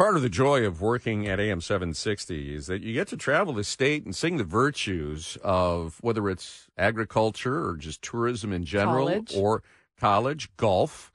Part of the joy of working at AM 760 is that you get to travel the state and sing the virtues of whether it's agriculture or just tourism in general College. or college, golf.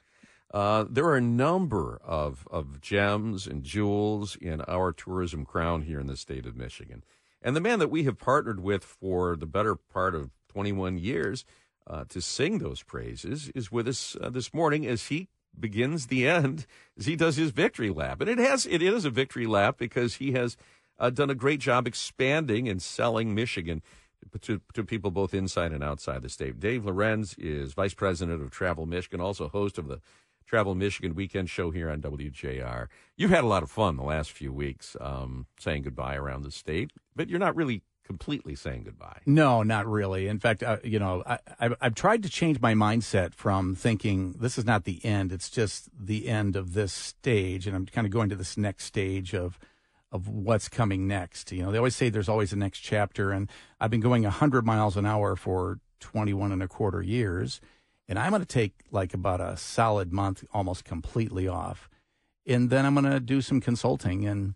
Uh, there are a number of, of gems and jewels in our tourism crown here in the state of Michigan. And the man that we have partnered with for the better part of 21 years uh, to sing those praises is with us uh, this morning as he begins the end as he does his victory lap. And it has it is a victory lap because he has uh, done a great job expanding and selling Michigan to, to people both inside and outside the state. Dave Lorenz is vice president of Travel Michigan, also host of the Travel Michigan Weekend Show here on WJR. You've had a lot of fun the last few weeks um, saying goodbye around the state, but you're not really completely saying goodbye. No, not really. In fact, uh, you know, I, I've, I've tried to change my mindset from thinking this is not the end; it's just the end of this stage, and I'm kind of going to this next stage of of what's coming next. You know, they always say there's always a next chapter, and I've been going 100 miles an hour for 21 and a quarter years, and I'm going to take like about a solid month, almost completely off, and then I'm going to do some consulting and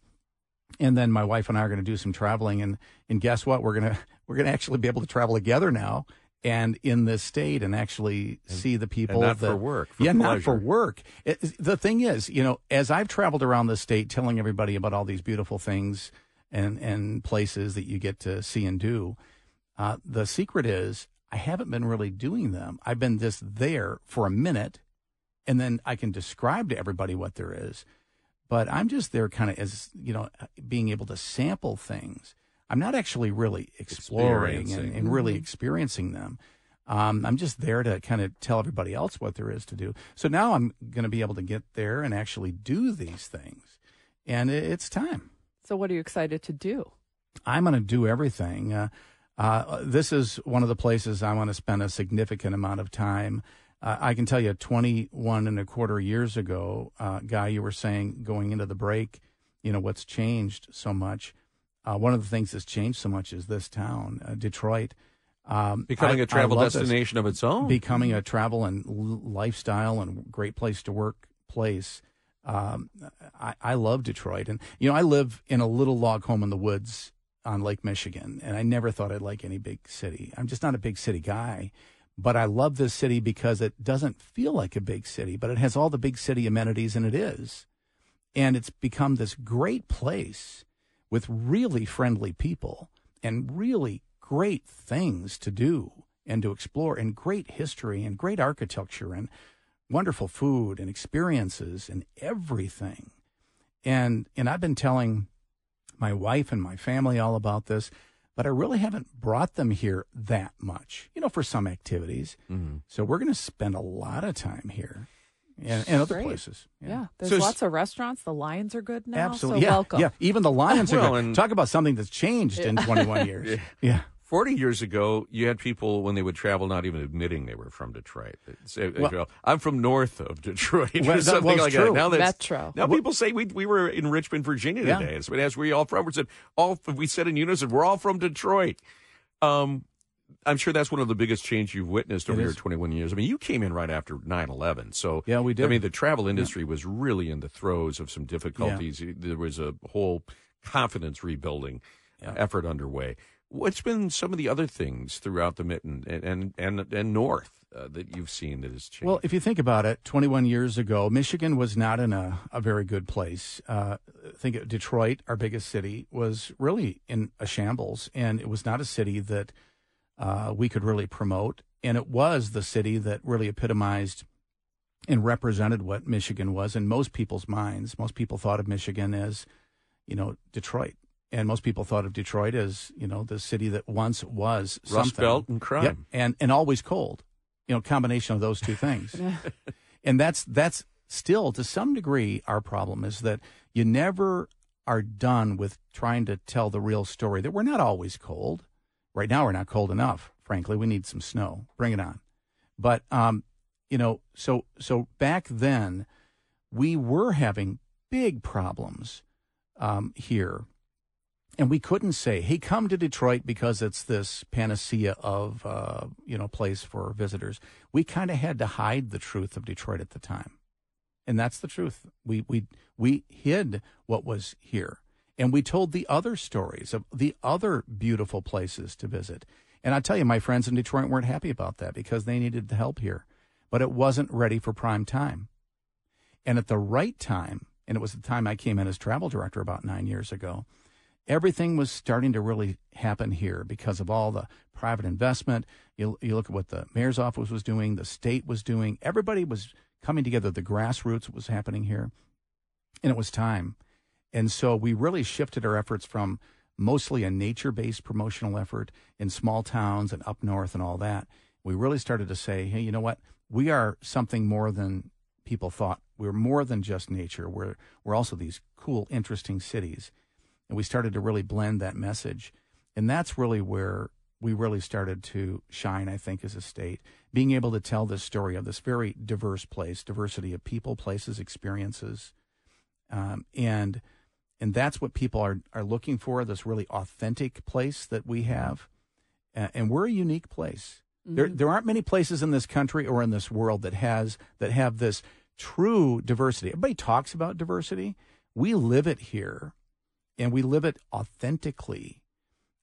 and then my wife and I are going to do some traveling and and guess what? We're going to we're going to actually be able to travel together now and in this state and actually see the people not that, for work, for yeah not for work. It- the thing is you know as I've traveled around the state telling everybody about all these beautiful things and and places that you get to see and do uh, the secret is I haven't been really doing them. I've been just there for a minute and then I can describe to everybody what there is but I'm just there kind of as you know being able to sample things. I'm not actually really exploring and, and really experiencing them. Um, I'm just there to kind of tell everybody else what there is to do. So now I'm going to be able to get there and actually do these things, and it's time. So, what are you excited to do? I'm going to do everything. Uh, uh, this is one of the places I want to spend a significant amount of time. Uh, I can tell you, 21 and a quarter years ago, uh, Guy, you were saying going into the break, you know, what's changed so much. Uh, one of the things that's changed so much is this town, uh, Detroit. Um, Becoming I- a travel love this. destination of its own. Becoming a travel and l- lifestyle and great place to work place. Um, I, I love Detroit. And, you know, I live in a little log home in the woods on Lake Michigan, and I never thought I'd like any big city. I'm just not a big city guy. But I love this city because it doesn't feel like a big city, but it has all the big city amenities, and it is. And it's become this great place with really friendly people and really great things to do and to explore, and great history and great architecture and wonderful food and experiences and everything. And and I've been telling my wife and my family all about this, but I really haven't brought them here that much, you know, for some activities. Mm-hmm. So we're going to spend a lot of time here and, and other Great. places. Yeah, there's So lots of restaurants. The lions are good now. Absolutely. So yeah. welcome. Yeah. Even the Lions Well, are good. and- Talk about something that's changed in 21 years. yeah. 40 years ago, you had people when they would travel not even admitting they were from Detroit. Say, Well- well, I'm from north of Detroit Well, or that something was like true. that. Now that's Metro. Now people say we we were in Richmond, Virginia Yeah. today. So as we all from, we said all we said in unison, we're all from Detroit. Um, I'm sure that's one of the biggest change you've witnessed over your 21 years. I mean, you came in right after 9/11, so Yeah, we did. I mean, the travel industry was really in the throes of some difficulties. There was a whole confidence rebuilding uh, effort underway. What's been some of the other things throughout the mitten and and and, and north uh, that you've seen that has changed? Well, if you think about it, 21 years ago, Michigan was not in a, a very good place. Uh, think of Detroit, our biggest city, was really in a shambles, and it was not a city that uh, we could really promote. And it was the city that really epitomized and represented what Michigan was in most people's minds. Most people thought of Michigan as, you know, Detroit. And most people thought of Detroit as, you know, the city that once was Rust something. Belt and crime. Yep, and and always cold. You know, combination of those two things. and that's that's still to some degree our problem is that you never are done with trying to tell the real story that we're not always cold. Right now we're not cold enough, frankly. We need some snow. Bring it on. But um, you know, so so back then we were having big problems um, here and we couldn't say, "Hey, come to Detroit because it's this panacea of uh, you know place for visitors." We kind of had to hide the truth of Detroit at the time, And that's the truth. We we we hid what was here. And we told the other stories of the other beautiful places to visit. And I tell you, my friends in Detroit weren't happy about that because they needed the help here. But it wasn't ready for prime time. And at the right time, and it was the time I came in as travel director about nine years ago, everything was starting to really happen here because of all the private investment. You, you look at what the mayor's office was doing, the state was doing, everybody was coming together. The grassroots was happening here, and it was time. And so we really shifted our efforts from mostly a nature based promotional effort in small towns and up north and all that. We really started to say, hey, you know what? We are something more than people thought. We're more than just nature. We're, we're also these cool, interesting cities. And we started to really blend that message. And that's really where we really started to shine, I think, as a state, being able to tell this story of this very diverse place, diversity of people, places, experiences. Um, and and that's what people are, are looking for this really authentic place that we have. Uh, and we're a unique place. Mm-hmm. There, there aren't many places in this country or in this world that has that have this true diversity. Everybody talks about diversity. We live it here, and we live it authentically.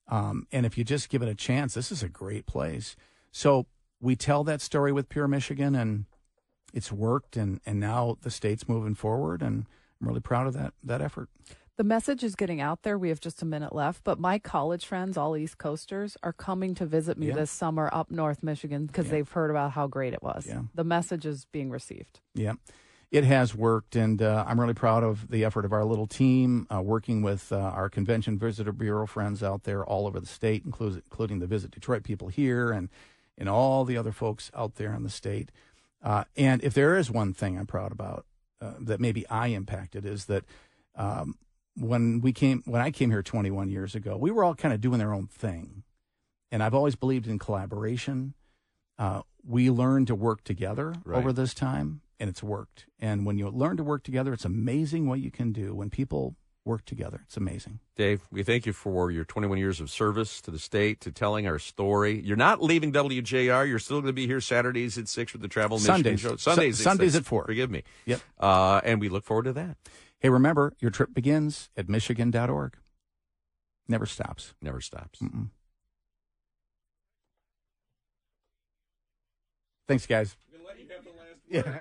Um, and if you just give it a chance, this is a great place. So we tell that story with Pure Michigan, and it's worked. And, and now the state's moving forward, and I'm really proud of that that effort. The message is getting out there. We have just a minute left, but my college friends, all East Coasters, are coming to visit me yeah. this summer up North Michigan because yeah. they've heard about how great it was. Yeah. The message is being received. Yeah. It has worked, and uh, I'm really proud of the effort of our little team, uh, working with uh, our Convention Visitor Bureau friends out there all over the state, including, including the Visit Detroit people here and, and all the other folks out there in the state. Uh, and if there is one thing I'm proud about uh, that maybe I impacted, is that um, when we came when I came here 21 years ago, we were all kind of doing their own thing, and I've always believed in collaboration. Uh, we learned to work together right. over this time, and it's worked. And when you learn to work together, it's amazing what you can do when people work together. It's amazing. Dave, we thank you for your 21 years of service to the state, to telling our story. You're not leaving WJR. You're still going to be here Saturdays at 6 with the Travel Sundays. Show. Sundays. Sundays at 4. Forgive me. Yep. Uh, and we look forward to that. Hey, remember, your trip begins at Michigan.org. Never stops. Never stops. Mm-mm. Thanks, guys. Yeah.